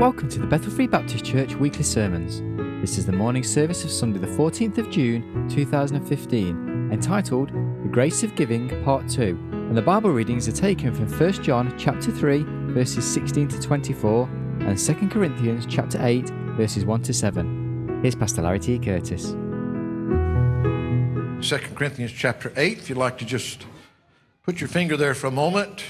Welcome to the Bethel Free Baptist Church weekly sermons. This is the morning service of Sunday, the 14th of June 2015, entitled The Grace of Giving, Part 2. And the Bible readings are taken from 1 John chapter 3, verses 16 to 24, and 2 Corinthians chapter 8, verses 1 to 7. Here's Pastor Larry T. Curtis. 2 Corinthians chapter 8. If you'd like to just put your finger there for a moment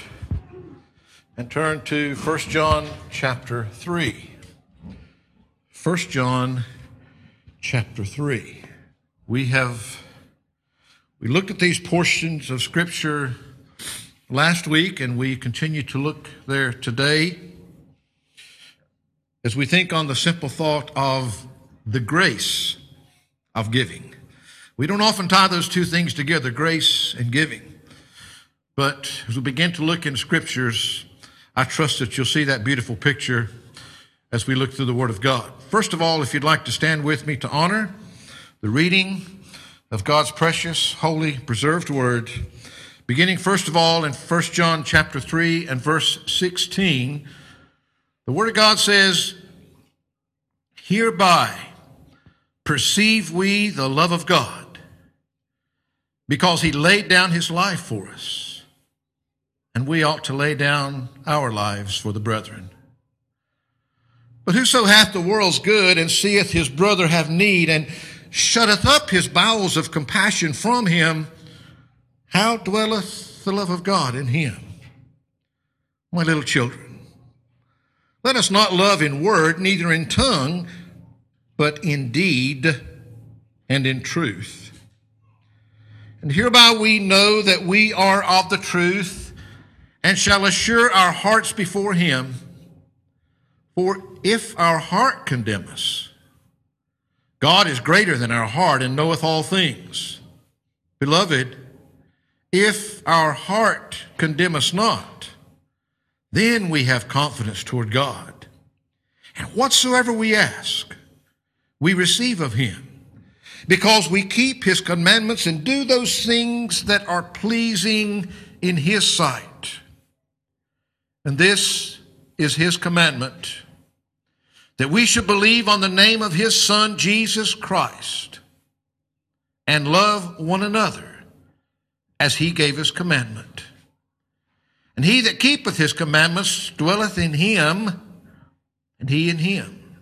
and turn to 1 John chapter 3. 1 John chapter 3. We have we looked at these portions of scripture last week and we continue to look there today as we think on the simple thought of the grace of giving. We don't often tie those two things together, grace and giving. But as we begin to look in scriptures, I trust that you'll see that beautiful picture as we look through the Word of God. First of all, if you'd like to stand with me to honor the reading of God's precious, holy, preserved Word, beginning first of all in 1 John chapter 3 and verse 16, the Word of God says, Hereby perceive we the love of God, because He laid down His life for us and we ought to lay down our lives for the brethren. But whoso hath the world's good and seeth his brother have need and shutteth up his bowels of compassion from him, how dwelleth the love of God in him? My little children, let us not love in word, neither in tongue, but in deed and in truth. And hereby we know that we are of the truth and shall assure our hearts before him. For if our heart condemn us, God is greater than our heart and knoweth all things. Beloved, if our heart condemn us not, then we have confidence toward God. And whatsoever we ask, we receive of him, because we keep his commandments and do those things that are pleasing in his sight. And this is his commandment that we should believe on the name of his Son, Jesus Christ, and love one another as he gave his commandment. And he that keepeth his commandments dwelleth in him, and he in him.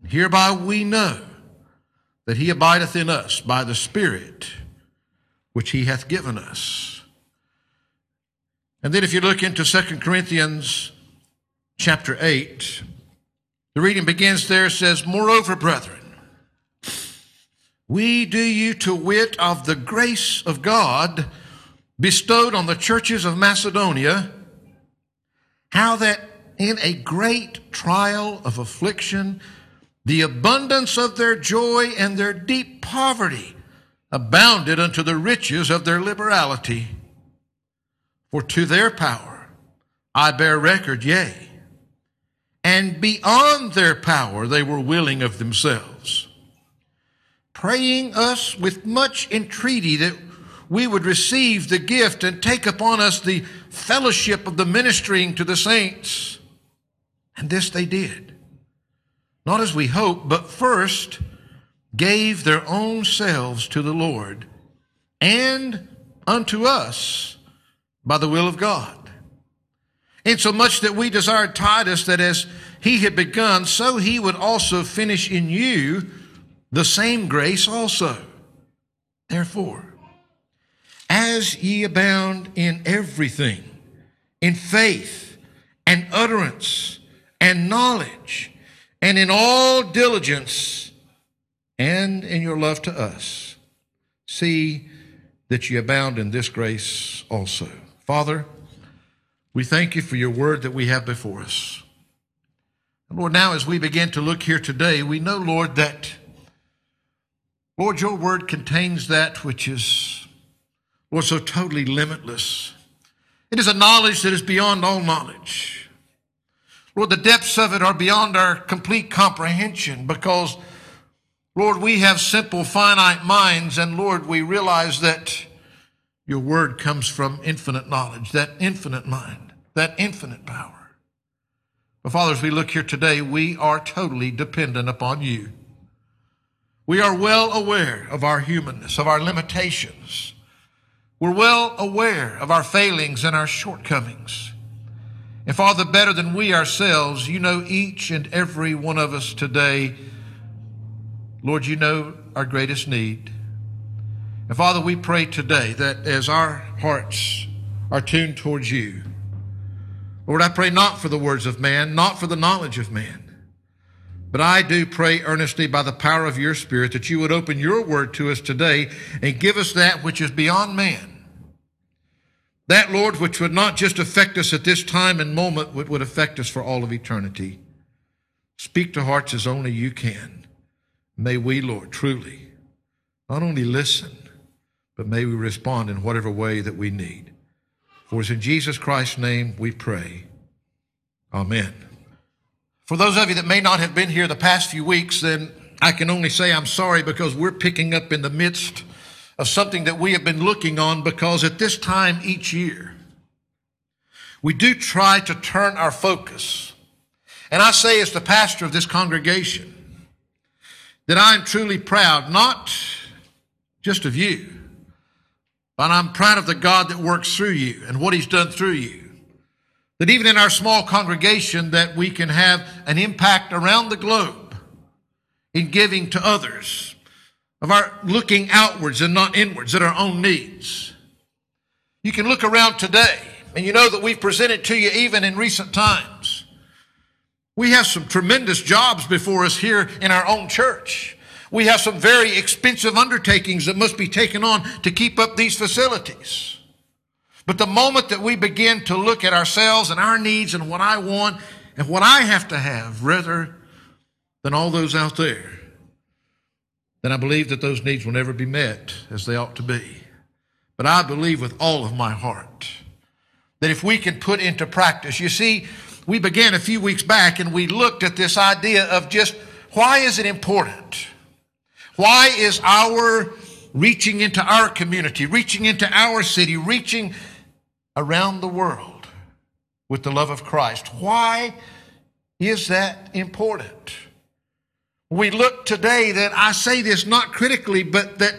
And hereby we know that he abideth in us by the Spirit which he hath given us. And then if you look into 2 Corinthians chapter 8, the reading begins there, says, Moreover, brethren, we do you to wit of the grace of God bestowed on the churches of Macedonia, how that in a great trial of affliction, the abundance of their joy and their deep poverty abounded unto the riches of their liberality. For to their power I bear record, yea, and beyond their power they were willing of themselves, praying us with much entreaty that we would receive the gift and take upon us the fellowship of the ministering to the saints. And this they did. Not as we hoped, but first gave their own selves to the Lord and unto us by the will of God. Insomuch that we desired Titus that as he had begun, so he would also finish in you the same grace also. Therefore, as ye abound in everything, in faith and utterance and knowledge, and in all diligence, and in your love to us, see that ye abound in this grace also. Father, we thank you for your word that we have before us. And Lord, now as we begin to look here today, we know, Lord, that, Lord, your word contains that which is, Lord, so totally limitless. It is a knowledge that is beyond all knowledge. Lord, the depths of it are beyond our complete comprehension because, Lord, we have simple, finite minds, and Lord, we realize that your word comes from infinite knowledge, that infinite mind, that infinite power. But Father, as we look here today, we are totally dependent upon you. We are well aware of our humanness, of our limitations. We're well aware of our failings and our shortcomings. And Father, better than we ourselves, you know each and every one of us today. Lord, you know our greatest need. And Father, we pray today that as our hearts are tuned towards you, Lord, I pray not for the words of man, not for the knowledge of man, but I do pray earnestly by the power of your Spirit that you would open your word to us today and give us that which is beyond man. That, Lord, which would not just affect us at this time and moment, but would affect us for all of eternity. Speak to hearts as only you can. May we, Lord, truly not only listen, but may we respond in whatever way that we need. For it's in Jesus Christ's name we pray. Amen. For those of you that may not have been here the past few weeks, then I can only say I'm sorry because we're picking up in the midst of something that we have been looking on because at this time each year, we do try to turn our focus. And I say as the pastor of this congregation that I'm truly proud, not just of you, but I'm proud of the God that works through you and what he's done through you. That even in our small congregation that we can have an impact around the globe in giving to others, of our looking outwards and not inwards at our own needs. You can look around today and you know that we've presented to you even in recent times. We have some tremendous jobs before us here in our own church. We have some very expensive undertakings that must be taken on to keep up these facilities. But the moment that we begin to look at ourselves and our needs and what I want and what I have to have rather than all those out there, then I believe that those needs will never be met as they ought to be. But I believe with all of my heart that if we can put into practice, you see, we began a few weeks back and we looked at this idea of just why is it important? Why is our reaching into our community, reaching into our city, reaching around the world with the love of Christ? Why is that important? We look today that I say this not critically, but that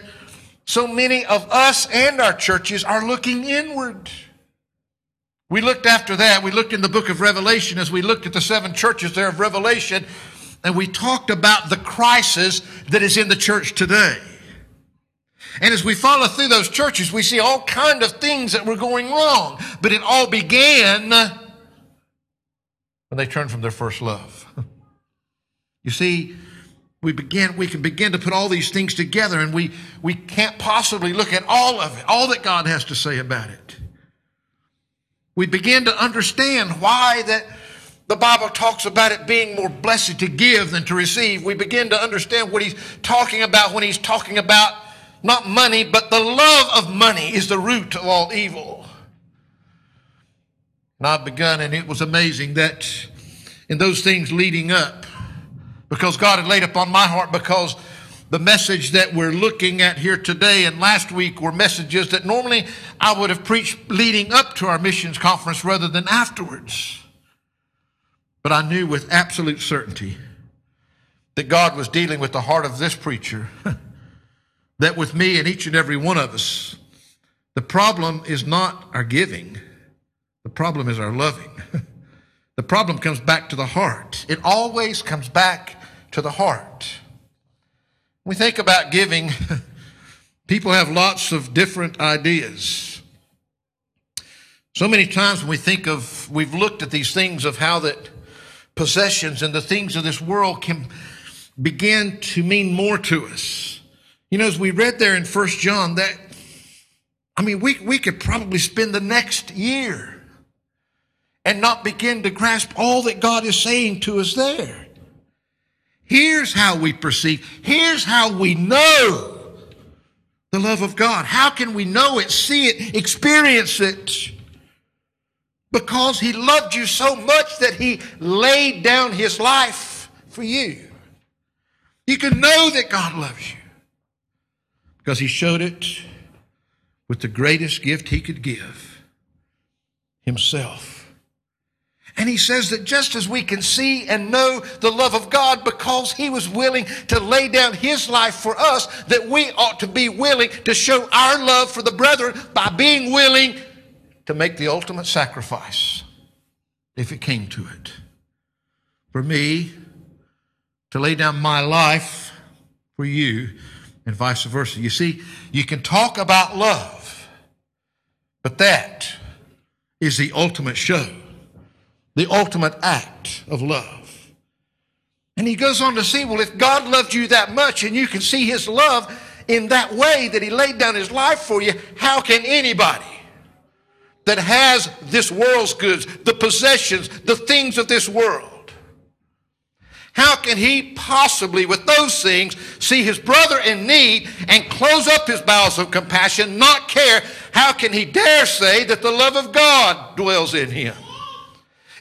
so many of us and our churches are looking inward. We looked after that. We looked in the book of Revelation as we looked at the seven churches there of Revelation and we talked about the crisis that is in the church today. And as we follow through those churches, we see all kind of things that were going wrong. But it all began when they turned from their first love. You see, we begin we can begin to put all these things together and we we can't possibly look at all of it, all that God has to say about it. We begin to understand why that the Bible talks about it being more blessed to give than to receive. We begin to understand what he's talking about when he's talking about not money, but the love of money is the root of all evil. And I've begun, and it was amazing that in those things leading up, because God had laid upon my heart, because the message that we're looking at here today and last week were messages that normally I would have preached leading up to our missions conference rather than afterwards. But I knew with absolute certainty that God was dealing with the heart of this preacher, that with me and each and every one of us, the problem is not our giving, the problem is our loving. the problem comes back to the heart. It always comes back to the heart. When we think about giving, people have lots of different ideas. So many times when we think of, we've looked at these things of how that possessions and the things of this world can begin to mean more to us. You know, as we read there in First John, that, I mean, we, we could probably spend the next year and not begin to grasp all that God is saying to us there. Here's how we perceive, here's how we know the love of God. How can we know it, see it, experience it? Because he loved you so much that he laid down his life for you. You can know that God loves you because he showed it with the greatest gift he could give himself. And he says that just as we can see and know the love of God because he was willing to lay down his life for us, that we ought to be willing to show our love for the brethren by being willing to make the ultimate sacrifice if it came to it. For me, to lay down my life for you, and vice versa. You see, you can talk about love, but that is the ultimate show the ultimate act of love. And he goes on to say, well, if God loved you that much and you can see his love in that way that he laid down his life for you, how can anybody that has this world's goods, the possessions, the things of this world, how can he possibly, with those things, see his brother in need and close up his bowels of compassion, not care? How can he dare say that the love of God dwells in him?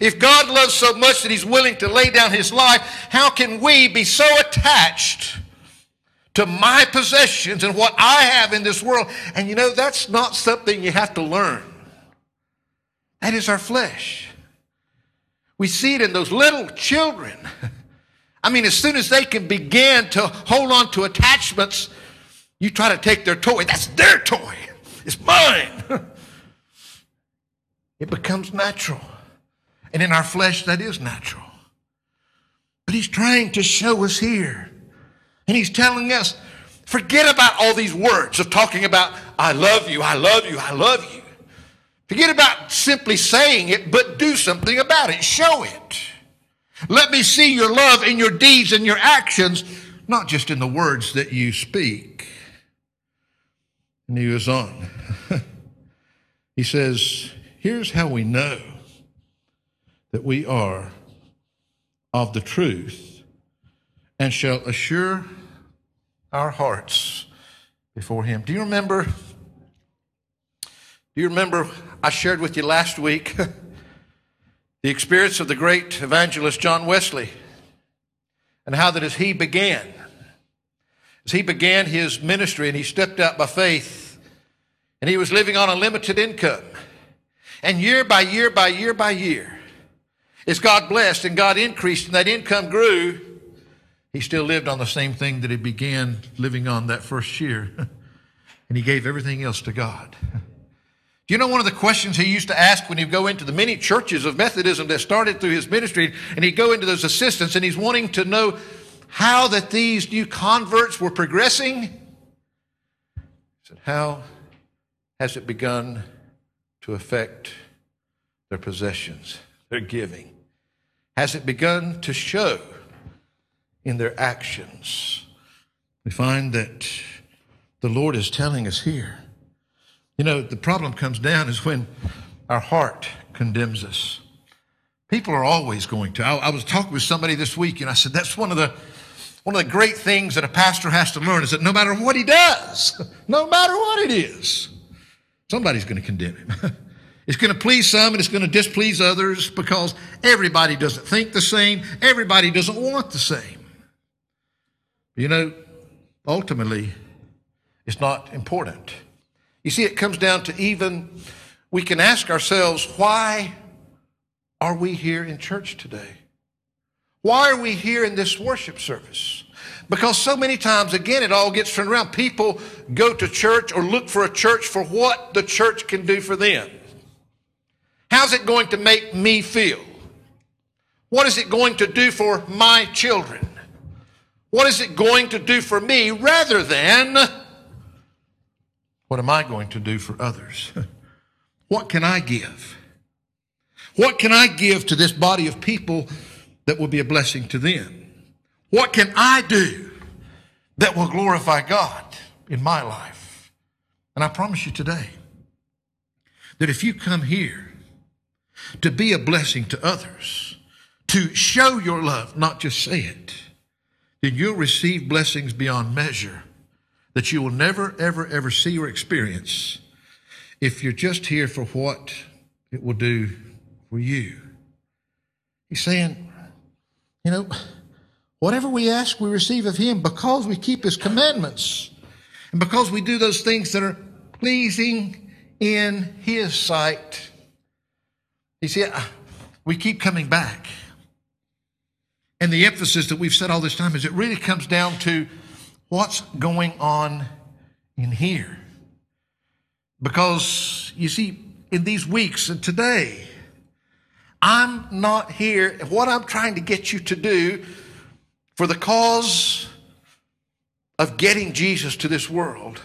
If God loves so much that He's willing to lay down His life, how can we be so attached to my possessions and what I have in this world? And you know, that's not something you have to learn. That is our flesh. We see it in those little children. I mean, as soon as they can begin to hold on to attachments, you try to take their toy. That's their toy. It's mine. it becomes natural. And in our flesh, that is natural. But he's trying to show us here. And he's telling us, forget about all these words of talking about, I love you, I love you, I love you. Forget about simply saying it, but do something about it. Show it. Let me see your love in your deeds and your actions, not just in the words that you speak. And he goes on. he says, Here's how we know that we are of the truth and shall assure our hearts before him. Do you remember? Do you remember I shared with you last week the experience of the great evangelist John Wesley and how that as he began, as he began his ministry and he stepped out by faith and he was living on a limited income. And year by year by year by year, as God blessed and God increased and that income grew, he still lived on the same thing that he began living on that first year. and he gave everything else to God. Do you know one of the questions he used to ask when he'd go into the many churches of Methodism that started through his ministry, and he'd go into those assistants, and he's wanting to know how that these new converts were progressing? He said, How has it begun to affect their possessions, their giving? has it begun to show in their actions? We find that the Lord is telling us here. You know, the problem comes down is when our heart condemns us. People are always going to. I, I was talking with somebody this week and I said, that's one of the one of the great things that a pastor has to learn is that no matter what he does, no matter what it is, somebody's going to condemn him. It's going to please some and it's going to displease others because everybody doesn't think the same. Everybody doesn't want the same. You know, ultimately, it's not important. You see, it comes down to even, we can ask ourselves, why are we here in church today? Why are we here in this worship service? Because so many times, again, it all gets turned around. People go to church or look for a church for what the church can do for them. How's it going to make me feel? What is it going to do for my children? What is it going to do for me rather than what am I going to do for others? what can I give? What can I give to this body of people that will be a blessing to them? What can I do that will glorify God in my life? And I promise you today that if you come here to be a blessing to others, to show your love, not just say it, then you'll receive blessings beyond measure that you will never, ever, ever see or experience if you're just here for what it will do for you. He's saying, you know, whatever we ask, we receive of Him because we keep His commandments and because we do those things that are pleasing in His sight. You see, we keep coming back. And the emphasis that we've said all this time is it really comes down to what's going on in here. Because you see, in these weeks and today, I'm not here. What I'm trying to get you to do for the cause of getting Jesus to this world,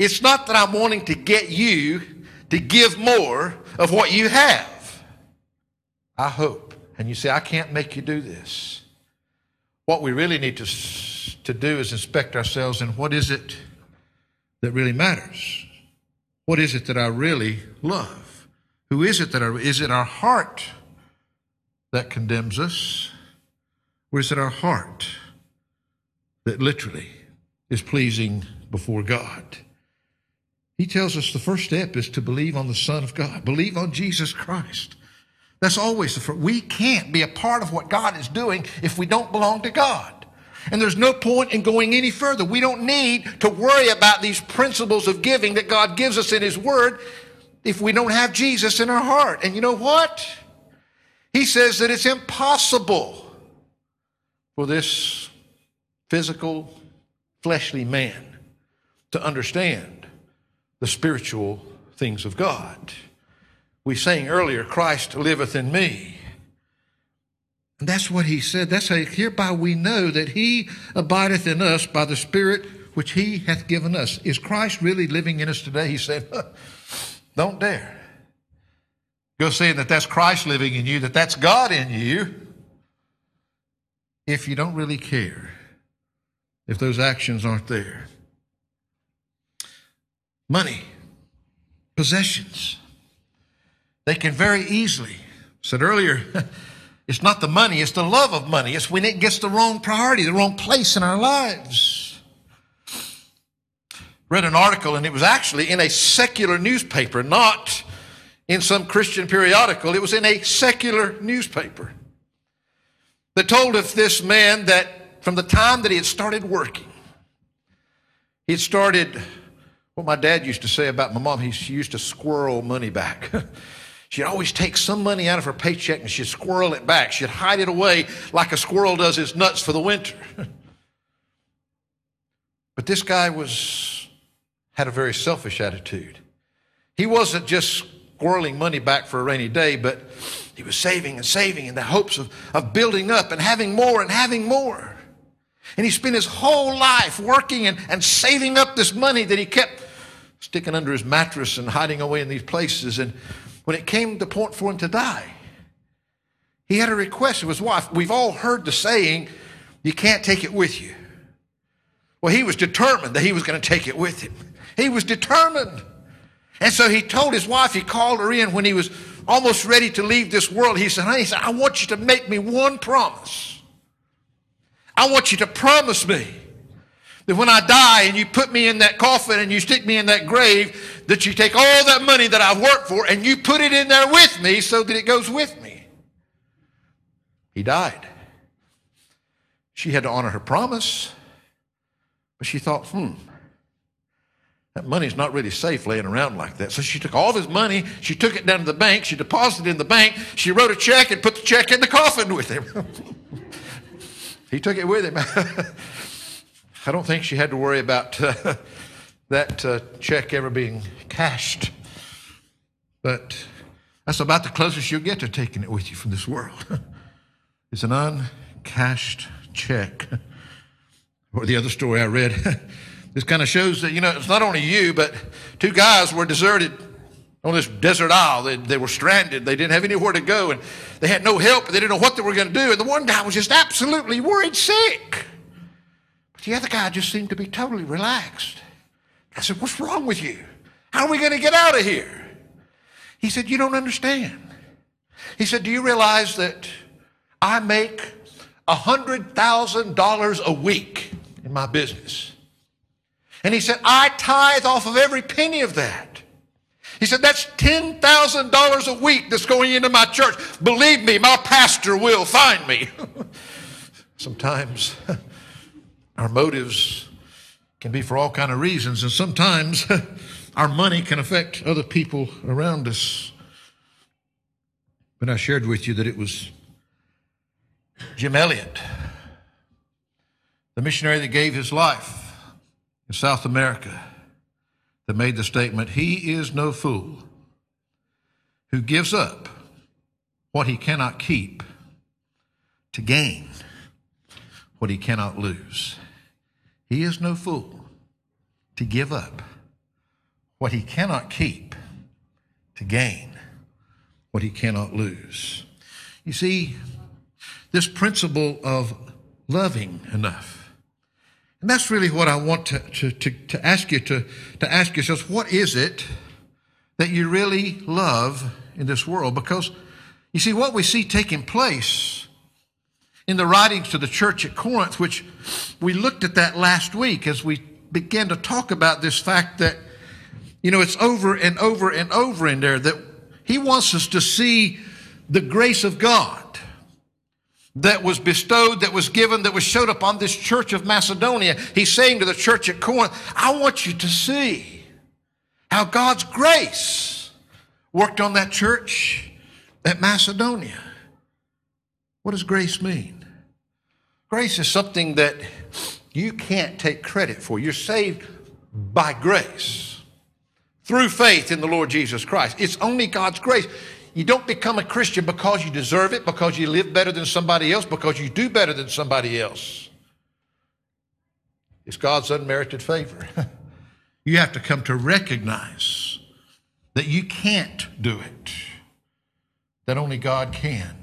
it's not that I'm wanting to get you to give more of what you have. I hope. And you say, I can't make you do this. What we really need to, to do is inspect ourselves and what is it that really matters? What is it that I really love? Who is it that I, is it our heart that condemns us? Or is it our heart that literally is pleasing before God? He tells us the first step is to believe on the Son of God, believe on Jesus Christ. That's always the first. We can't be a part of what God is doing if we don't belong to God. And there's no point in going any further. We don't need to worry about these principles of giving that God gives us in His Word if we don't have Jesus in our heart. And you know what? He says that it's impossible for this physical, fleshly man to understand the spiritual things of God. We sang earlier, Christ liveth in me. And that's what he said. That's how hereby we know that he abideth in us by the Spirit which he hath given us. Is Christ really living in us today? He said, Don't dare. Go saying that that's Christ living in you, that that's God in you, if you don't really care, if those actions aren't there. Money, possessions, they can very easily, said earlier, it's not the money, it's the love of money. It's when it gets the wrong priority, the wrong place in our lives. Read an article, and it was actually in a secular newspaper, not in some Christian periodical. It was in a secular newspaper that told of this man that from the time that he had started working, he had started what my dad used to say about my mom. He used to squirrel money back. She'd always take some money out of her paycheck and she'd squirrel it back. She'd hide it away like a squirrel does his nuts for the winter. but this guy was had a very selfish attitude. He wasn't just squirreling money back for a rainy day, but he was saving and saving in the hopes of, of building up and having more and having more. And he spent his whole life working and, and saving up this money that he kept sticking under his mattress and hiding away in these places. And when it came to point for him to die, he had a request of his wife. We've all heard the saying, you can't take it with you. Well, he was determined that he was going to take it with him. He was determined. And so he told his wife, he called her in when he was almost ready to leave this world. He said, honey, he said, I want you to make me one promise. I want you to promise me that when I die and you put me in that coffin and you stick me in that grave, that you take all that money that I've worked for and you put it in there with me so that it goes with me. He died. She had to honor her promise, but she thought, hmm, that money's not really safe laying around like that. So she took all of his money, she took it down to the bank, she deposited it in the bank, she wrote a check and put the check in the coffin with him. he took it with him. I don't think she had to worry about uh, that uh, check ever being cashed. But that's about the closest you'll get to taking it with you from this world. it's an uncashed check. Or the other story I read. This kind of shows that, you know, it's not only you, but two guys were deserted on this desert isle. They, they were stranded. They didn't have anywhere to go, and they had no help. They didn't know what they were going to do. And the one guy was just absolutely worried sick. The other guy just seemed to be totally relaxed. I said, What's wrong with you? How are we going to get out of here? He said, You don't understand. He said, Do you realize that I make $100,000 a week in my business? And he said, I tithe off of every penny of that. He said, that's $10,000 a week that's going into my church. Believe me, my pastor will find me. sometimes our motives can be for all kind of reasons, and sometimes our money can affect other people around us. But I shared with you that it was Jim Elliot, the missionary that gave his life in South America, that made the statement, He is no fool who gives up what he cannot keep to gain what he cannot lose. He is no fool to give up what he cannot keep to gain what he cannot lose. You see, this principle of loving enough. And that's really what I want to, to, to, to ask you to, to ask yourselves what is it that you really love in this world? Because you see, what we see taking place in the writings to the church at Corinth, which we looked at that last week as we began to talk about this fact that, you know, it's over and over and over in there that he wants us to see the grace of God that was bestowed, that was given, that was showed up on this church of Macedonia. He's saying to the church at Corinth, I want you to see how God's grace worked on that church at Macedonia. What does grace mean? Grace is something that you can't take credit for. You're saved by grace through faith in the Lord Jesus Christ. It's only God's grace. You don't become a Christian because you deserve it, because you live better than somebody else, because you do better than somebody else. It's God's unmerited favor. you have to come to recognize that you can't do it that only God can.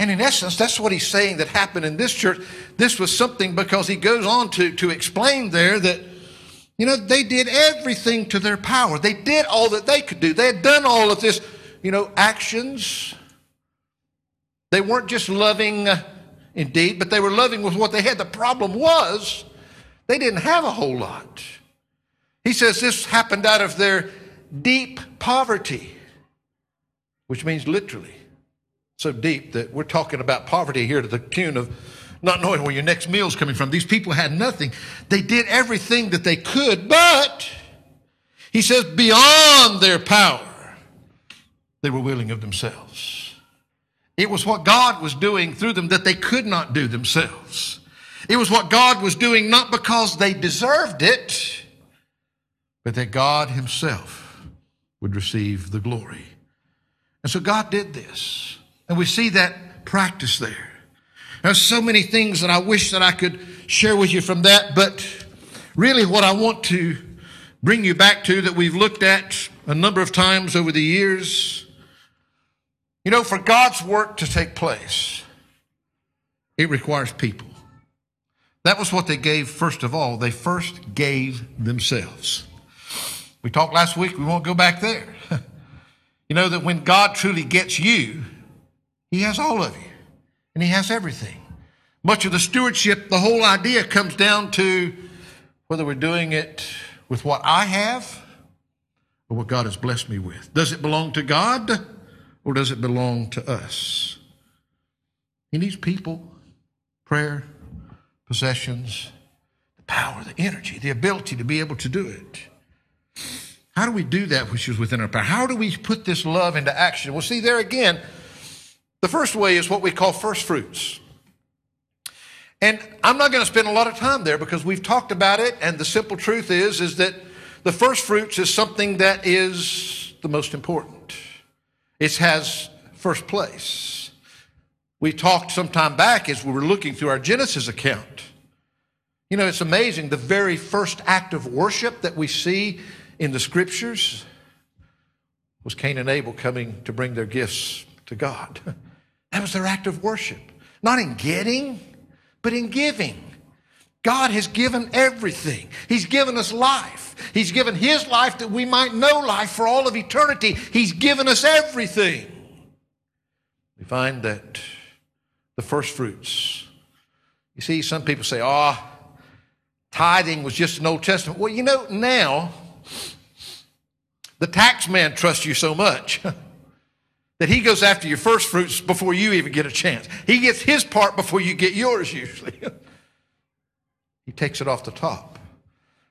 And in essence, that's what he's saying that happened in this church. This was something because he goes on to, to explain there that, you know, they did everything to their power. They did all that they could do. They had done all of this, you know, actions. They weren't just loving uh, indeed, but they were loving with what they had. The problem was they didn't have a whole lot. He says this happened out of their deep poverty which means literally so deep that we're talking about poverty here to the tune of not knowing where your next meal is coming from. These people had nothing. They did everything that they could, but he says beyond their power, they were willing of themselves. It was what God was doing through them that they could not do themselves. It was what God was doing not because they deserved it, but that God Himself would receive the glory. And so God did this. And we see that practice there. There's so many things that I wish that I could share with you from that, but really what I want to bring you back to that we've looked at a number of times over the years. You know, for God's work to take place, it requires people. That was what they gave first of all. They first gave themselves. We talked last week, we won't go back there. You know that when God truly gets you, He has all of you and He has everything. Much of the stewardship, the whole idea comes down to whether we're doing it with what I have or what God has blessed me with. Does it belong to God or does it belong to us? He needs people, prayer, possessions, the power, the energy, the ability to be able to do it. How do we do that which is within our power? How do we put this love into action? Well, see, there again, the first way is what we call first fruits. And I'm not going to spend a lot of time there because we've talked about it, and the simple truth is, is that the first fruits is something that is the most important. It has first place. We talked some time back as we were looking through our Genesis account. You know, it's amazing the very first act of worship that we see in the scriptures was Cain and Abel coming to bring their gifts to God. That was their act of worship. Not in getting, but in giving. God has given everything. He's given us life. He's given His life that we might know life for all of eternity. He's given us everything. We find that the first fruits. You see, some people say, oh, tithing was just an Old Testament. Well, you know, now the tax man trusts you so much that he goes after your first fruits before you even get a chance. He gets his part before you get yours, usually. he takes it off the top.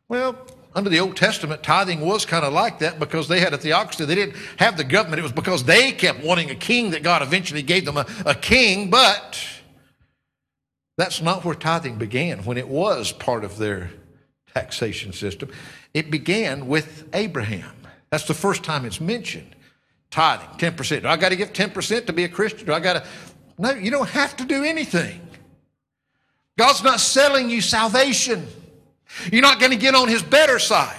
Well, under the Old Testament, tithing was kind of like that because they had a theocracy. They didn't have the government. It was because they kept wanting a king that God eventually gave them a, a king. But that's not where tithing began when it was part of their taxation system. It began with Abraham. That's the first time it's mentioned. Tithing, 10%. Do I got to give 10% to be a Christian? Do I got to? No, you don't have to do anything. God's not selling you salvation. You're not going to get on his better side.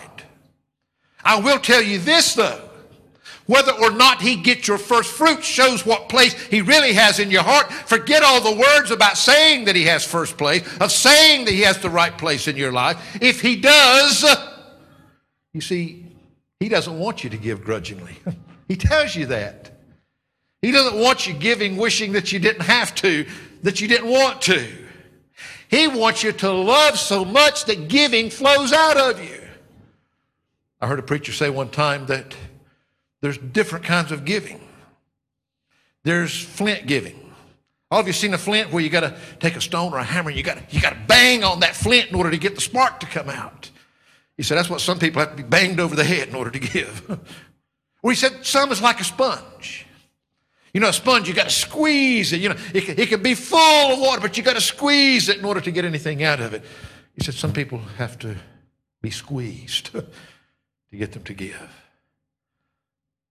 I will tell you this though. Whether or not he gets your first fruit shows what place he really has in your heart. Forget all the words about saying that he has first place, of saying that he has the right place in your life. If he does, you see, he doesn't want you to give grudgingly. he tells you that. He doesn't want you giving wishing that you didn't have to, that you didn't want to. He wants you to love so much that giving flows out of you. I heard a preacher say one time that there's different kinds of giving. There's flint giving. All of you seen a flint where you got to take a stone or a hammer and you got you got to bang on that flint in order to get the spark to come out. He said that's what some people have to be banged over the head in order to give. he said some is like a sponge. You know, a sponge, you got to squeeze it. You know, it can, it can be full of water, but you got to squeeze it in order to get anything out of it. He said some people have to be squeezed to get them to give.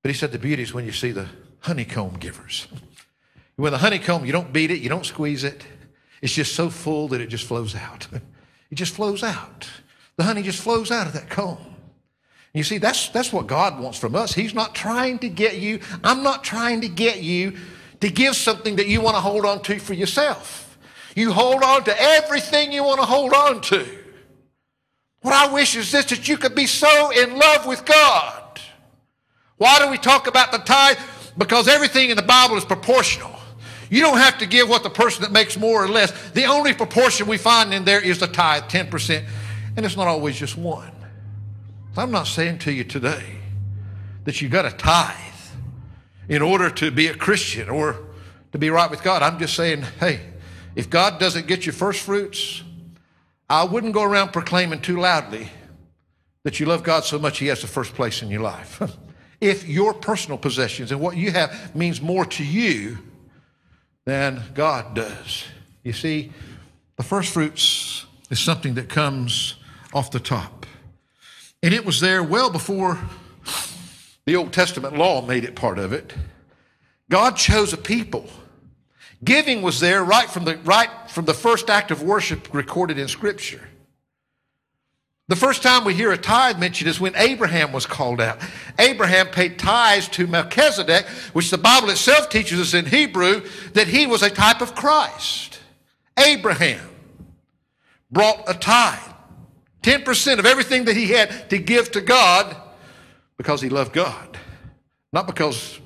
But he said the beauty is when you see the honeycomb givers. With a honeycomb, you don't beat it, you don't squeeze it. It's just so full that it just flows out. It just flows out. The honey just flows out of that comb. You see, that's, that's what God wants from us. He's not trying to get you, I'm not trying to get you to give something that you want to hold on to for yourself. You hold on to everything you want to hold on to. What I wish is this that you could be so in love with God. Why do we talk about the tithe? Because everything in the Bible is proportional. You don't have to give what the person that makes more or less. The only proportion we find in there is the tithe, 10%. And it's not always just one. I'm not saying to you today that you've got to tithe in order to be a Christian or to be right with God. I'm just saying, hey, if God doesn't get your first fruits, I wouldn't go around proclaiming too loudly that you love God so much He has the first place in your life. if your personal possessions and what you have means more to you than God does. You see, the first fruits is something that comes off the top. And it was there well before the Old Testament law made it part of it. God chose a people. Giving was there right from the, right from the first act of worship recorded in Scripture. The first time we hear a tithe mentioned is when Abraham was called out. Abraham paid tithes to Melchizedek, which the Bible itself teaches us in Hebrew that he was a type of Christ. Abraham brought a tithe. 10% of everything that he had to give to God because he loved God. Not because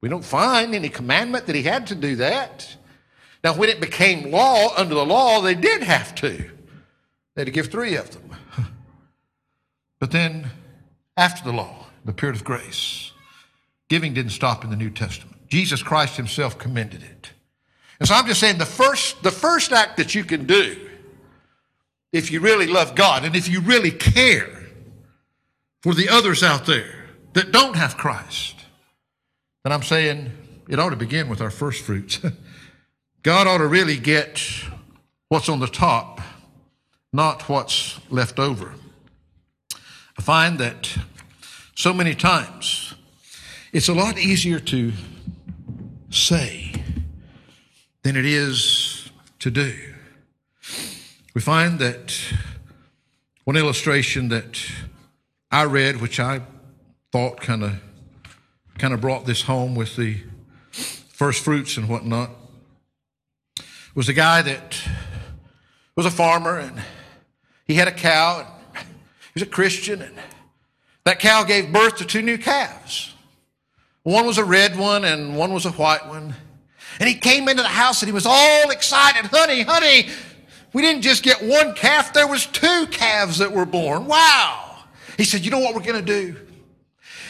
we don't find any commandment that he had to do that. Now, when it became law, under the law, they did have to. They had to give three of them. But then, after the law, the period of grace, giving didn't stop in the New Testament. Jesus Christ himself commended it. And so I'm just saying the first, the first act that you can do if you really love God and if you really care for the others out there that don't have Christ, then I'm saying it ought to begin with our first fruits. God ought to really get what's on the top, not what's left over. I find that so many times it's a lot easier to say than it is to do. We find that one illustration that I read, which I thought kind of kind of brought this home with the first fruits and whatnot, was a guy that was a farmer and he had a cow. And he was a Christian, and that cow gave birth to two new calves. One was a red one and one was a white one. And he came into the house and he was all excited, honey, honey, we didn't just get one calf, there was two calves that were born. Wow. He said, you know what we're going to do?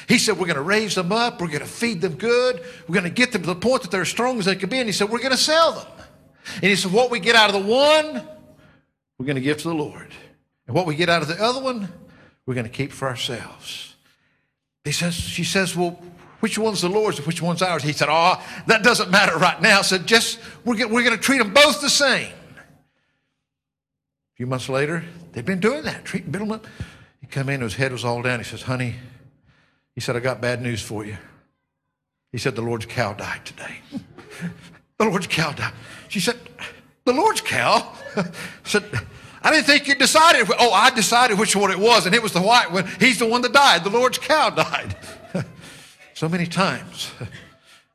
He said, we're going to raise them up. We're going to feed them good. We're going to get them to the point that they're as strong as they can be. And he said, we're going to sell them. And he said, what we get out of the one, we're going to give to the Lord. And what we get out of the other one, we're going to keep for ourselves. He says, she says, well, which one's the Lord's and which one's ours? He said, oh, that doesn't matter right now. Said just, we're, we're going to treat them both the same. Few months later, they've been doing that, treating Biddleman. He come in, his head was all down. He says, honey, he said, I got bad news for you. He said, the Lord's cow died today. the Lord's cow died. She said, the Lord's cow? said, I didn't think you decided. Oh, I decided which one it was, and it was the white one. He's the one that died. The Lord's cow died. so many times.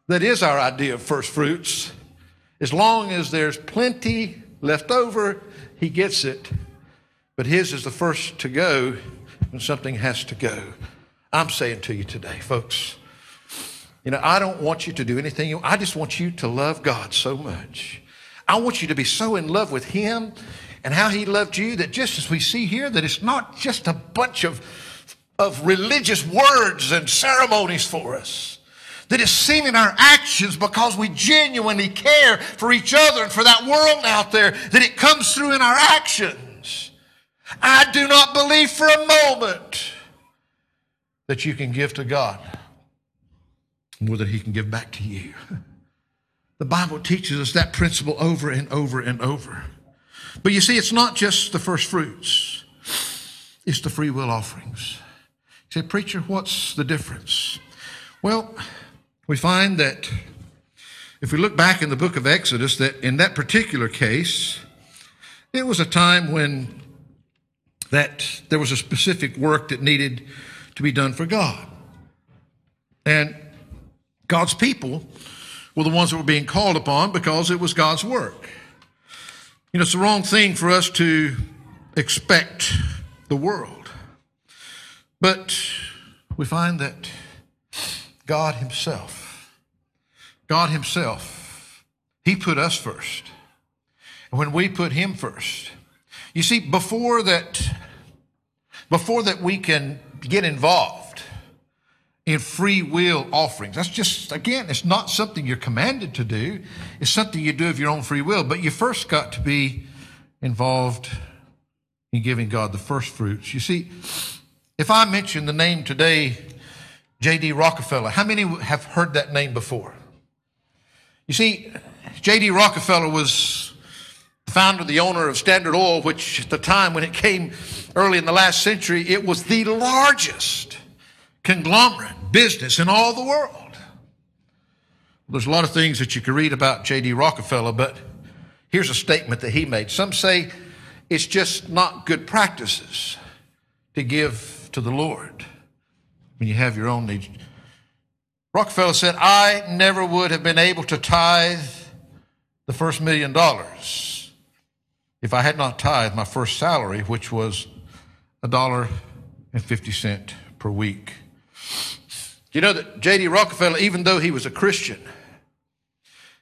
That is our idea of first fruits. As long as there's plenty left over, he gets it. But his is the first to go when something has to go. I'm saying to you today, folks, you know, I don't want you to do anything. I just want you to love God so much. I want you to be so in love with him and how he loved you that just as we see here, that it's not just a bunch of, of religious words and ceremonies for us. That it's seen in our actions because we genuinely care for each other and for that world out there, that it comes through in our actions. I do not believe for a moment that you can give to God more than he can give back to you. The Bible teaches us that principle over and over and over. But you see, it's not just the first fruits, it's the free will offerings. You say, Preacher, what's the difference? Well, we find that if we look back in the book of Exodus, that in that particular case, it was a time when that there was a specific work that needed to be done for God. And God's people were the ones that were being called upon because it was God's work. You know, it's the wrong thing for us to expect the world. But we find that God Himself, God Himself, He put us first. And when we put Him first, you see, before that, before that we can get involved in free will offerings. That's just, again, it's not something you're commanded to do. It's something you do of your own free will. But you first got to be involved in giving God the first fruits. You see, if I mention the name today, J.D. Rockefeller, how many have heard that name before? You see, J.D. Rockefeller was the founder, the owner of Standard Oil, which at the time when it came early in the last century, it was the largest conglomerate business in all the world. There's a lot of things that you could read about J.D. Rockefeller, but here's a statement that he made. Some say it's just not good practices to give to the Lord when you have your own needs. Rockefeller said, I never would have been able to tithe the first million dollars if I had not tithed my first salary, which was a dollar and fifty cent per week. You know that J.D. Rockefeller, even though he was a Christian,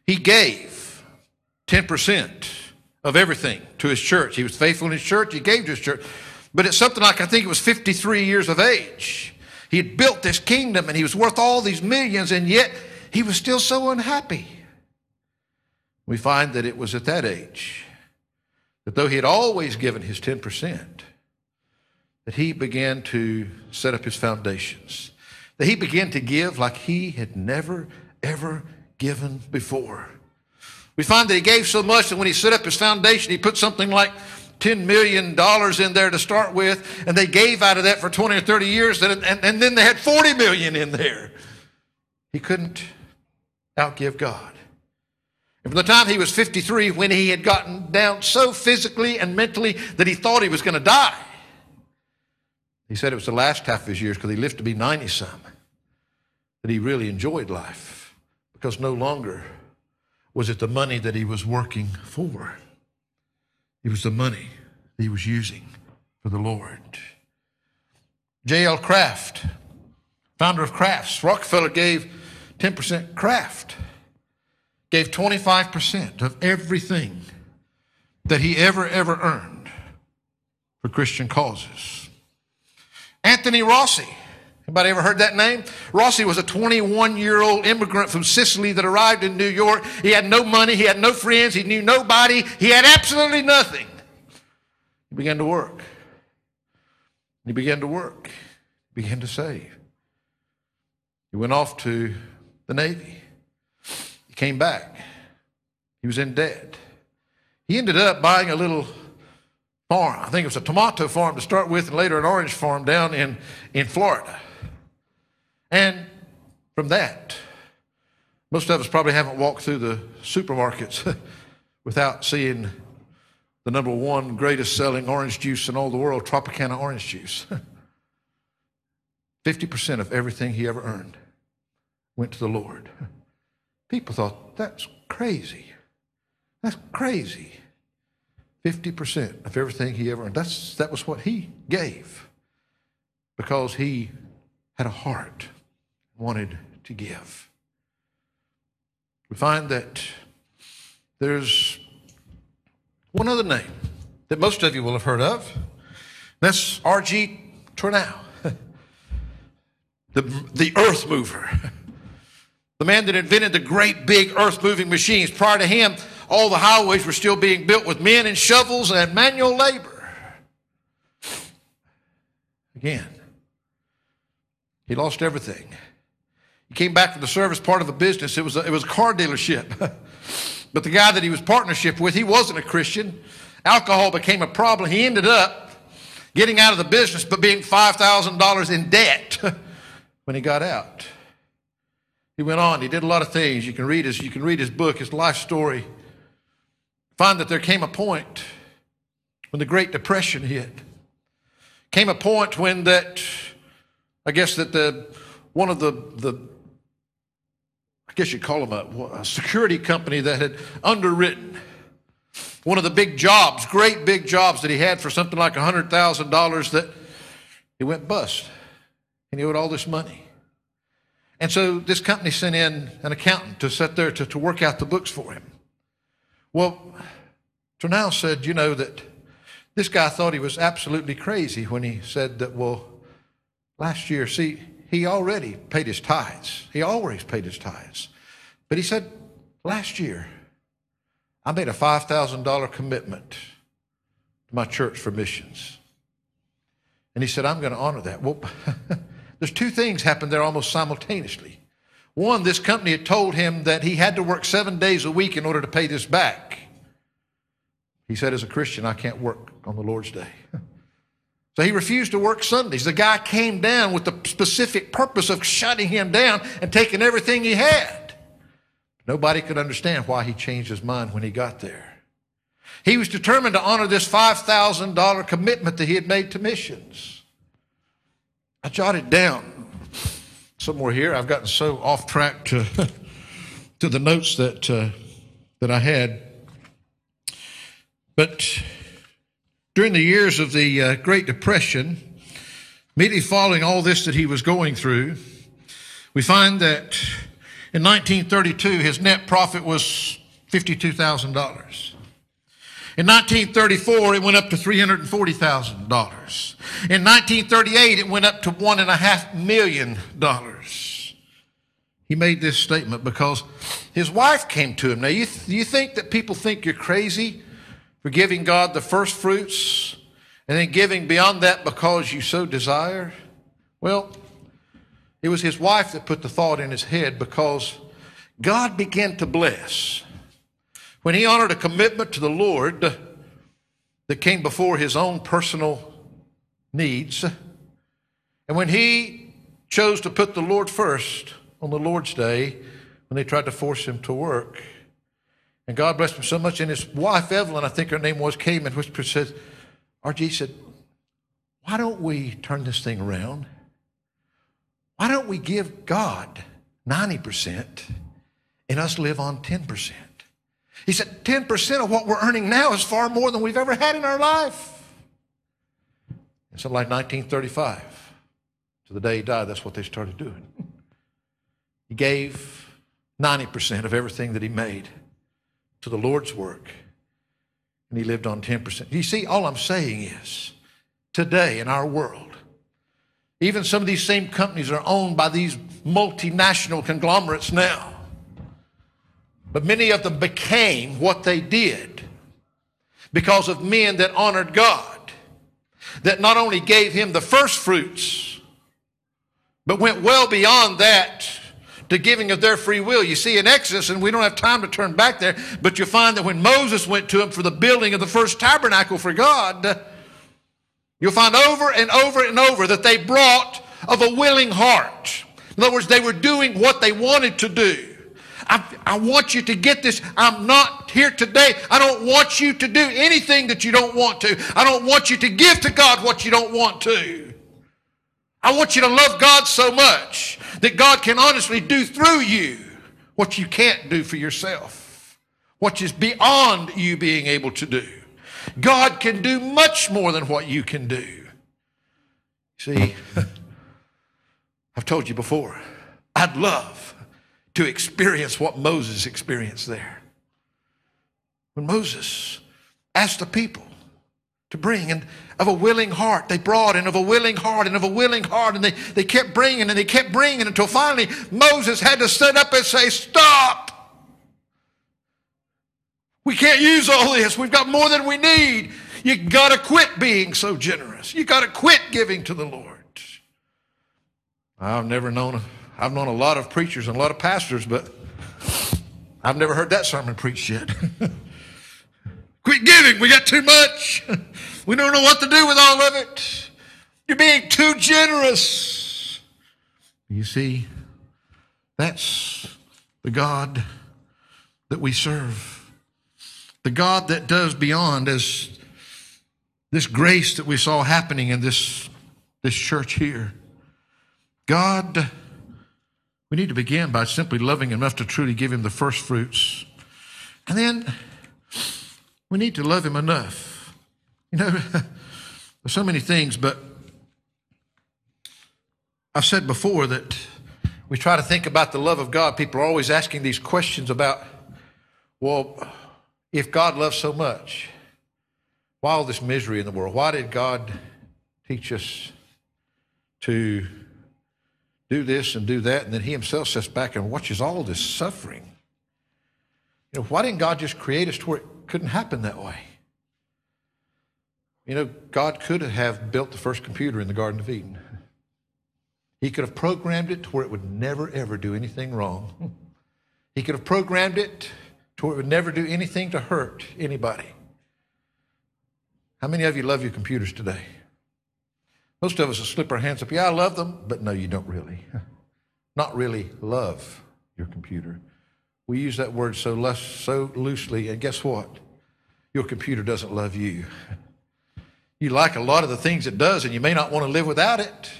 he gave 10% of everything to his church. He was faithful in his church, he gave to his church. But it's something like, I think it was 53 years of age. He had built this kingdom and he was worth all these millions, and yet he was still so unhappy. We find that it was at that age that though he had always given his 10%, that he began to set up his foundations that he began to give like he had never, ever given before. We find that he gave so much that when he set up his foundation, he put something like $10 million in there to start with, and they gave out of that for 20 or 30 years, and, and, and then they had 40 million in there. He couldn't outgive God. And from the time he was 53, when he had gotten down so physically and mentally that he thought he was going to die, he said it was the last half of his years because he lived to be 90 some that he really enjoyed life because no longer was it the money that he was working for. It was the money he was using for the Lord. J.L. Kraft, founder of Kraft's, Rockefeller gave 10% Kraft, gave 25% of everything that he ever, ever earned for Christian causes. Anthony Rossi. Anybody ever heard that name? Rossi was a 21 year old immigrant from Sicily that arrived in New York. He had no money, he had no friends, he knew nobody, he had absolutely nothing. He began to work. He began to work, he began to save. He went off to the Navy. He came back. He was in debt. He ended up buying a little farm. I think it was a tomato farm to start with, and later an orange farm down in, in Florida. And from that, most of us probably haven't walked through the supermarkets without seeing the number one greatest selling orange juice in all the world, Tropicana orange juice. 50% of everything he ever earned went to the Lord. People thought, that's crazy. That's crazy. 50% of everything he ever earned. That's, that was what he gave because he had a heart, wanted to give. We find that there's one other name that most of you will have heard of. That's R.G. Tornow, the, the earth mover, the man that invented the great big earth moving machines. Prior to him, all the highways were still being built with men and shovels and manual labor. Again, he lost everything. He came back from the service part of the business. It was a, it was a car dealership. But the guy that he was partnership with, he wasn't a Christian. Alcohol became a problem. He ended up getting out of the business, but being $5,000 in debt when he got out. He went on. He did a lot of things. You can read his, you can read his book, his life story. Find that there came a point when the Great Depression hit. Came a point when that, I guess that the one of the the I guess you'd call them a, a security company that had underwritten one of the big jobs, great big jobs that he had for something like $100,000 that he went bust. And he owed all this money. And so this company sent in an accountant to sit there to, to work out the books for him. Well, Tornow said, you know, that this guy thought he was absolutely crazy when he said that, well, last year, see, he already paid his tithes. He always paid his tithes. But he said, last year, I made a $5,000 commitment to my church for missions. And he said, I'm going to honor that. Well, there's two things happened there almost simultaneously. One, this company had told him that he had to work seven days a week in order to pay this back. He said, as a Christian, I can't work on the Lord's day. So he refused to work Sundays. The guy came down with the specific purpose of shutting him down and taking everything he had. Nobody could understand why he changed his mind when he got there. He was determined to honor this $5,000 commitment that he had made to missions. I jotted down somewhere here. I've gotten so off track to, to the notes that, uh, that I had. But during the years of the uh, Great Depression, immediately following all this that he was going through, we find that in 1932 his net profit was $52,000. In 1934, it went up to $340,000. In 1938, it went up to $1.5 million. He made this statement because his wife came to him. Now, you, th- you think that people think you're crazy for giving God the first fruits and then giving beyond that because you so desire? Well, it was his wife that put the thought in his head because God began to bless. When he honored a commitment to the Lord that came before his own personal needs, and when he chose to put the Lord first on the Lord's day, when they tried to force him to work, and God blessed him so much. And his wife, Evelyn, I think her name was, came and whispered, said, RG said, why don't we turn this thing around? Why don't we give God 90% and us live on 10%? He said, 10% of what we're earning now is far more than we've ever had in our life. And something like 1935, to the day he died, that's what they started doing. He gave 90% of everything that he made to the Lord's work. And he lived on 10%. You see, all I'm saying is today in our world, even some of these same companies are owned by these multinational conglomerates now. But many of them became what they did because of men that honored God. that not only gave him the first fruits, but went well beyond that to giving of their free will. You see in Exodus, and we don't have time to turn back there, but you find that when Moses went to him for the building of the first tabernacle for God, you'll find over and over and over that they brought of a willing heart. In other words, they were doing what they wanted to do. I, I, want you to get this. I'm not here today. I don't want you to do anything that you don't want to. I don't want you to give to God what you don't want to. I want you to love God so much that God can honestly do through you what you can't do for yourself, what is beyond you being able to do. God can do much more than what you can do. See, I've told you before, I'd love to experience what Moses experienced there. When Moses asked the people to bring, and of a willing heart, they brought, and of a willing heart, and of a willing heart, and they, they kept bringing, and they kept bringing until finally Moses had to stand up and say, Stop! We can't use all this. We've got more than we need. You got to quit being so generous. You got to quit giving to the Lord. I've never known, I've known a lot of preachers and a lot of pastors, but I've never heard that sermon preached yet. Quit giving. We got too much. We don't know what to do with all of it. You're being too generous. You see, that's the God that we serve. The God that does beyond as this grace that we saw happening in this, this church here. God, we need to begin by simply loving enough to truly give Him the first fruits. And then we need to love Him enough. You know, there's so many things, but I've said before that we try to think about the love of God. People are always asking these questions about, well, if God loves so much, why all this misery in the world? Why did God teach us to do this and do that, and then he himself sits back and watches all this suffering. You know, why didn't God just create us to where couldn't happen that way? You know, God could have built the first computer in the Garden of Eden. He could have programmed it to where it would never, ever do anything wrong. He could have programmed it to where it would never do anything to hurt anybody. How many of you love your computers today? Most of us will slip our hands up. Yeah, I love them, but no, you don't really. Not really love your computer. We use that word so less, so loosely, and guess what? Your computer doesn't love you. You like a lot of the things it does, and you may not want to live without it.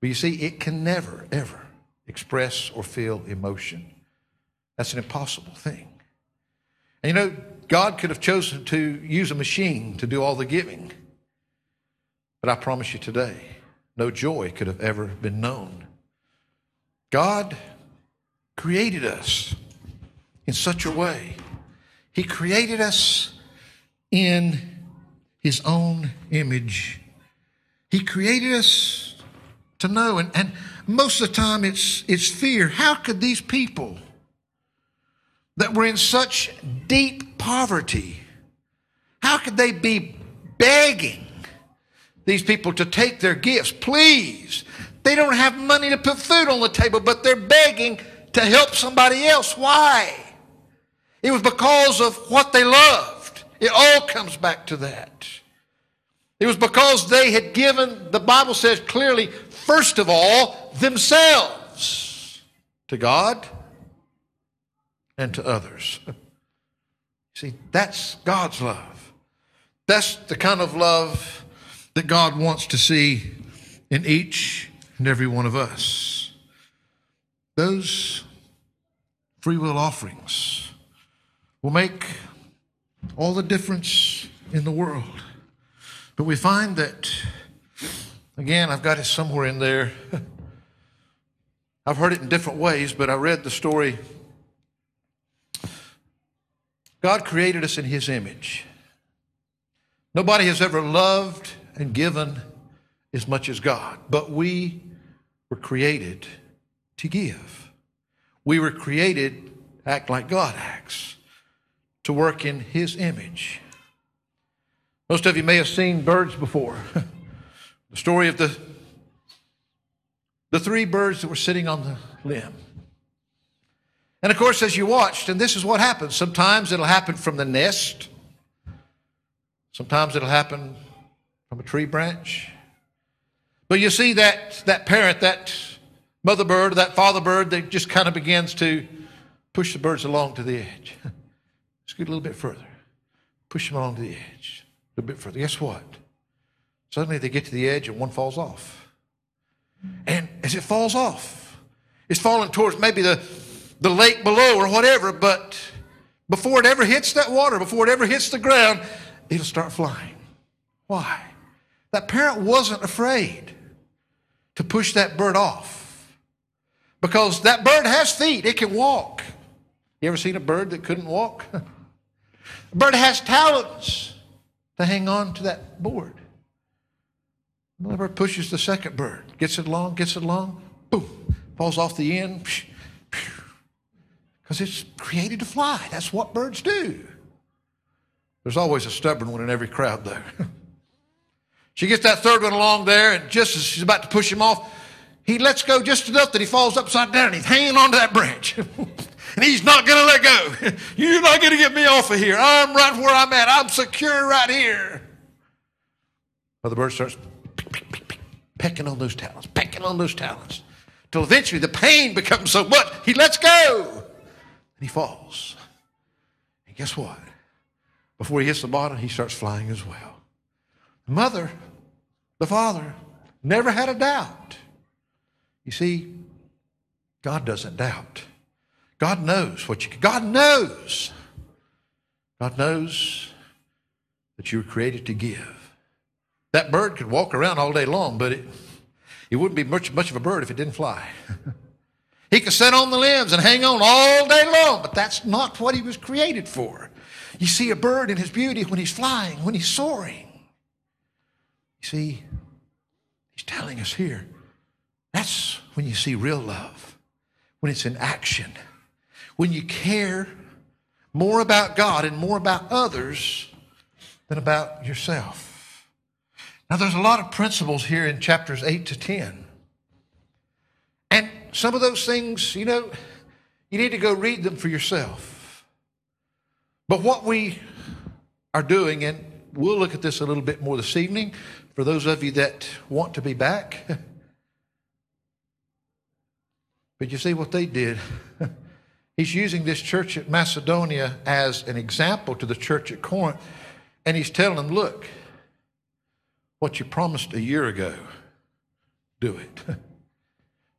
But you see, it can never, ever express or feel emotion. That's an impossible thing. And you know, God could have chosen to use a machine to do all the giving. But I promise you today, no joy could have ever been known. God created us in such a way. He created us in His own image. He created us to know, and, and most of the time it's, it's fear. How could these people that were in such deep poverty, how could they be begging these people to take their gifts. Please. They don't have money to put food on the table, but they're begging to help somebody else. Why? It was because of what they loved. It all comes back to that. It was because they had given, the Bible says clearly, first of all, themselves to God and to others. See, that's God's love. That's the kind of love that God wants to see in each and every one of us. Those free will offerings will make all the difference in the world. But we find that, again, I've got it somewhere in there. I've heard it in different ways, but I read the story. God created us in His image. Nobody has ever loved and given as much as God. But we were created to give. We were created to act like God acts, to work in His image. Most of you may have seen birds before. the story of the, the three birds that were sitting on the limb. And of course, as you watched, and this is what happens sometimes it'll happen from the nest, sometimes it'll happen from a tree branch. But you see that, that parent, that mother bird, that father bird, that just kind of begins to push the birds along to the edge. Scoot a little bit further. Push them along to the edge. A little bit further. Guess what? Suddenly they get to the edge and one falls off. And as it falls off, it's falling towards maybe the, the lake below or whatever, but before it ever hits that water, before it ever hits the ground, it'll start flying. Why? That parent wasn't afraid to push that bird off because that bird has feet, it can walk. You ever seen a bird that couldn't walk? bird has talons to hang on to that board. The bird pushes the second bird, gets it along, gets it along, boom, falls off the end. Because it's created to fly. That's what birds do. There's always a stubborn one in every crowd, though. she gets that third one along there, and just as she's about to push him off, he lets go just enough that he falls upside down. And he's hanging onto that branch. and he's not going to let go. You're not going to get me off of here. I'm right where I'm at. I'm secure right here. Well, the bird starts pecking on those talons, pecking on those talons, till eventually the pain becomes so much he lets go and he falls. And guess what? Before he hits the bottom, he starts flying as well. The mother, the father, never had a doubt. You see, God doesn't doubt. God knows what you God knows. God knows that you were created to give. That bird could walk around all day long, but it, it wouldn't be much, much of a bird if it didn't fly. He could sit on the limbs and hang on all day long, but that's not what he was created for. You see a bird in his beauty when he's flying, when he's soaring. You see, he's telling us here that's when you see real love, when it's in action, when you care more about God and more about others than about yourself. Now, there's a lot of principles here in chapters 8 to 10 And some of those things, you know, you need to go read them for yourself. But what we are doing, and we'll look at this a little bit more this evening for those of you that want to be back. But you see what they did. He's using this church at Macedonia as an example to the church at Corinth, and he's telling them, look, what you promised a year ago, do it.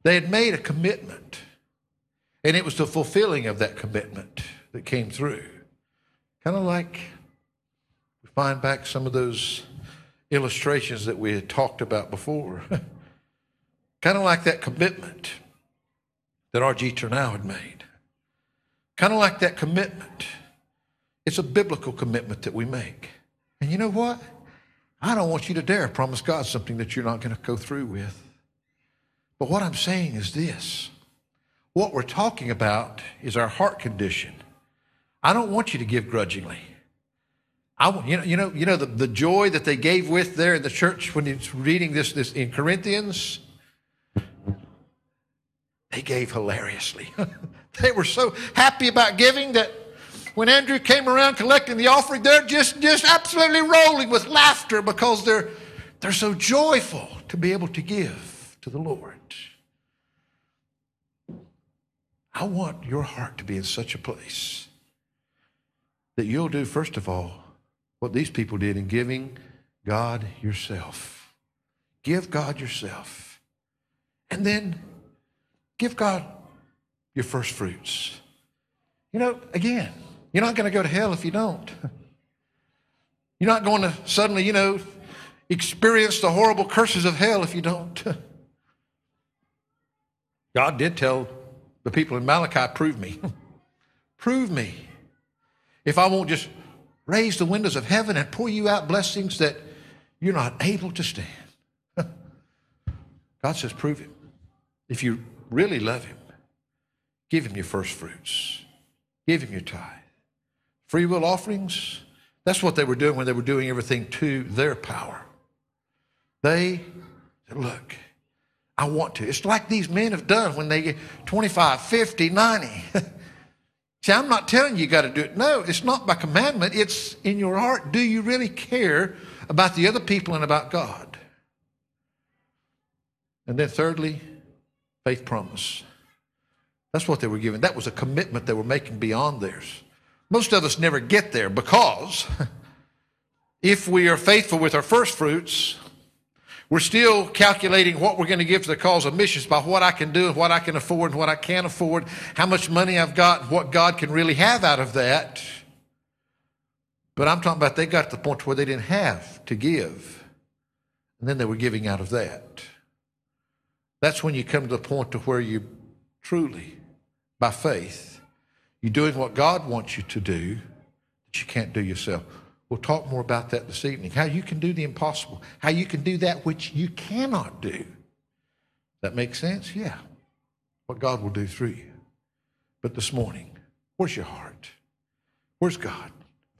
They had made a commitment, and it was the fulfilling of that commitment that came through. Kind of like we find back some of those illustrations that we had talked about before. kind of like that commitment that R.G. Turnau had made. Kind of like that commitment. It's a biblical commitment that we make. And you know what? I don't want you to dare promise God something that you're not going to go through with. But what I'm saying is this what we're talking about is our heart condition. I don't want you to give grudgingly. I, you know, you know, you know the, the joy that they gave with there in the church when it's reading this, this in Corinthians. They gave hilariously. they were so happy about giving that when Andrew came around collecting the offering, they're just, just absolutely rolling with laughter because they're, they're so joyful to be able to give to the Lord. I want your heart to be in such a place that you'll do, first of all, what these people did in giving God yourself. Give God yourself. And then give God your first fruits. You know, again, you're not going to go to hell if you don't. You're not going to suddenly, you know, experience the horrible curses of hell if you don't. God did tell the people in Malachi, prove me. prove me. If I won't just raise the windows of heaven and pour you out blessings that you're not able to stand. God says, prove it. If you really love Him, give Him your first fruits, give Him your tithe. Free will offerings, That's what they were doing when they were doing everything to their power. They said, Look, I want to. It's like these men have done when they get 25, 50, 90. See, I'm not telling you you got to do it. No, it's not by commandment. It's in your heart. Do you really care about the other people and about God? And then, thirdly, faith promise. That's what they were given. That was a commitment they were making beyond theirs. Most of us never get there because if we are faithful with our first fruits, we're still calculating what we're going to give to the cause of missions by what I can do and what I can afford and what I can't afford, how much money I've got, and what God can really have out of that. But I'm talking about they got to the point where they didn't have to give, and then they were giving out of that. That's when you come to the point to where you truly, by faith, you're doing what God wants you to do that you can't do yourself. We'll talk more about that this evening. How you can do the impossible, how you can do that which you cannot do. That makes sense? Yeah. What God will do through you. But this morning, where's your heart? Where's God?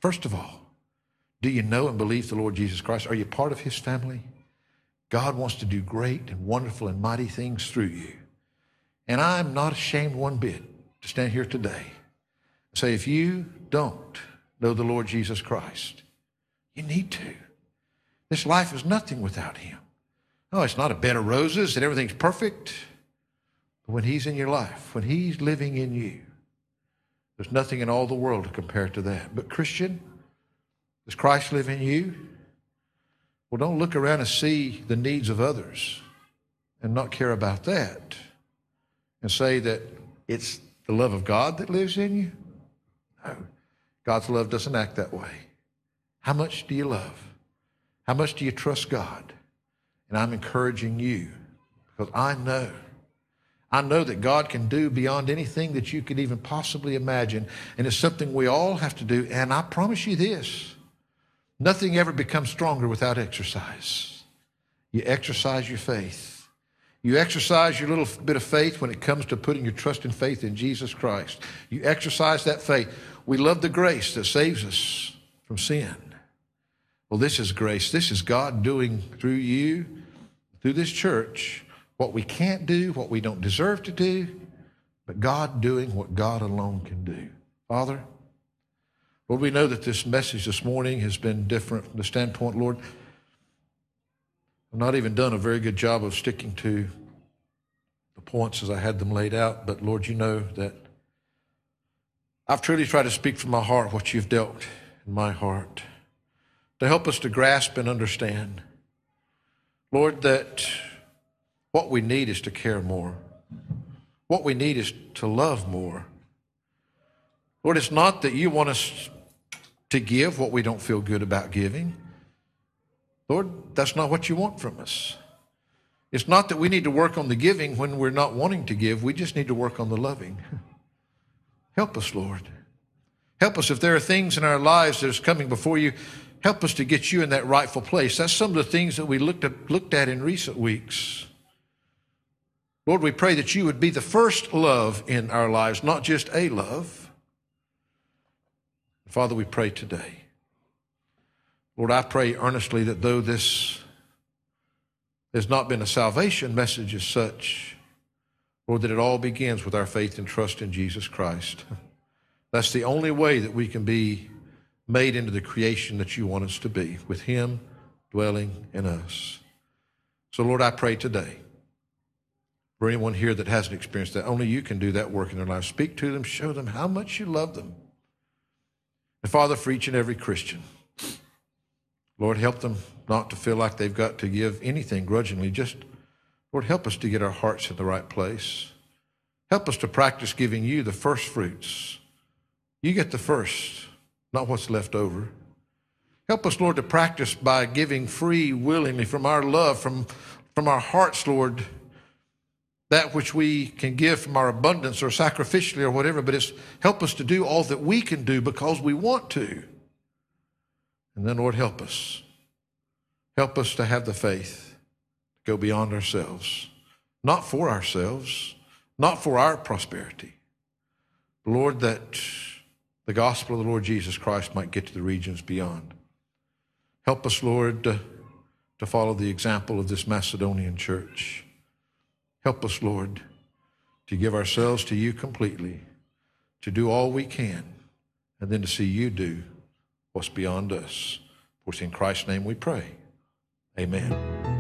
First of all, do you know and believe the Lord Jesus Christ? Are you part of his family? God wants to do great and wonderful and mighty things through you. And I'm not ashamed one bit to stand here today and say, if you don't know the Lord Jesus Christ. You need to. This life is nothing without Him. No, it's not a bed of roses and everything's perfect. But when He's in your life, when He's living in you, there's nothing in all the world to compare to that. But, Christian, does Christ live in you? Well, don't look around and see the needs of others and not care about that and say that it's the love of God that lives in you. No. God's love doesn't act that way. How much do you love? How much do you trust God? And I'm encouraging you because I know, I know that God can do beyond anything that you could even possibly imagine. And it's something we all have to do. And I promise you this nothing ever becomes stronger without exercise. You exercise your faith. You exercise your little bit of faith when it comes to putting your trust and faith in Jesus Christ. You exercise that faith. We love the grace that saves us from sin. Well, this is grace. This is God doing through you, through this church, what we can't do, what we don't deserve to do, but God doing what God alone can do. Father, Lord, we know that this message this morning has been different from the standpoint, Lord. I've not even done a very good job of sticking to the points as I had them laid out, but Lord, you know that I've truly tried to speak from my heart what you've dealt in my heart to help us to grasp and understand. Lord, that what we need is to care more. What we need is to love more. Lord, it's not that you want us to give what we don't feel good about giving. Lord, that's not what you want from us. It's not that we need to work on the giving when we're not wanting to give. We just need to work on the loving. Help us, Lord. Help us if there are things in our lives that is coming before you. Help us to get you in that rightful place. That's some of the things that we looked at, looked at in recent weeks. Lord, we pray that you would be the first love in our lives, not just a love. Father, we pray today. Lord, I pray earnestly that though this has not been a salvation message as such, Lord, that it all begins with our faith and trust in Jesus Christ. That's the only way that we can be made into the creation that you want us to be, with Him dwelling in us. So, Lord, I pray today for anyone here that hasn't experienced that, only you can do that work in their life. Speak to them, show them how much you love them. And, Father, for each and every Christian, Lord, help them not to feel like they've got to give anything grudgingly, just Lord, help us to get our hearts in the right place. Help us to practice giving you the first fruits. You get the first, not what's left over. Help us, Lord, to practice by giving free, willingly, from our love, from, from our hearts, Lord, that which we can give from our abundance or sacrificially or whatever, but it's help us to do all that we can do because we want to. And then, Lord, help us. Help us to have the faith to go beyond ourselves, not for ourselves, not for our prosperity. Lord, that the gospel of the Lord Jesus Christ might get to the regions beyond. Help us, Lord, to, follow the example of this Macedonian church. Help us, Lord, to give ourselves to you completely, to do all we can, and then to see you do what's beyond us. For it's in Christ's name we pray. Amen.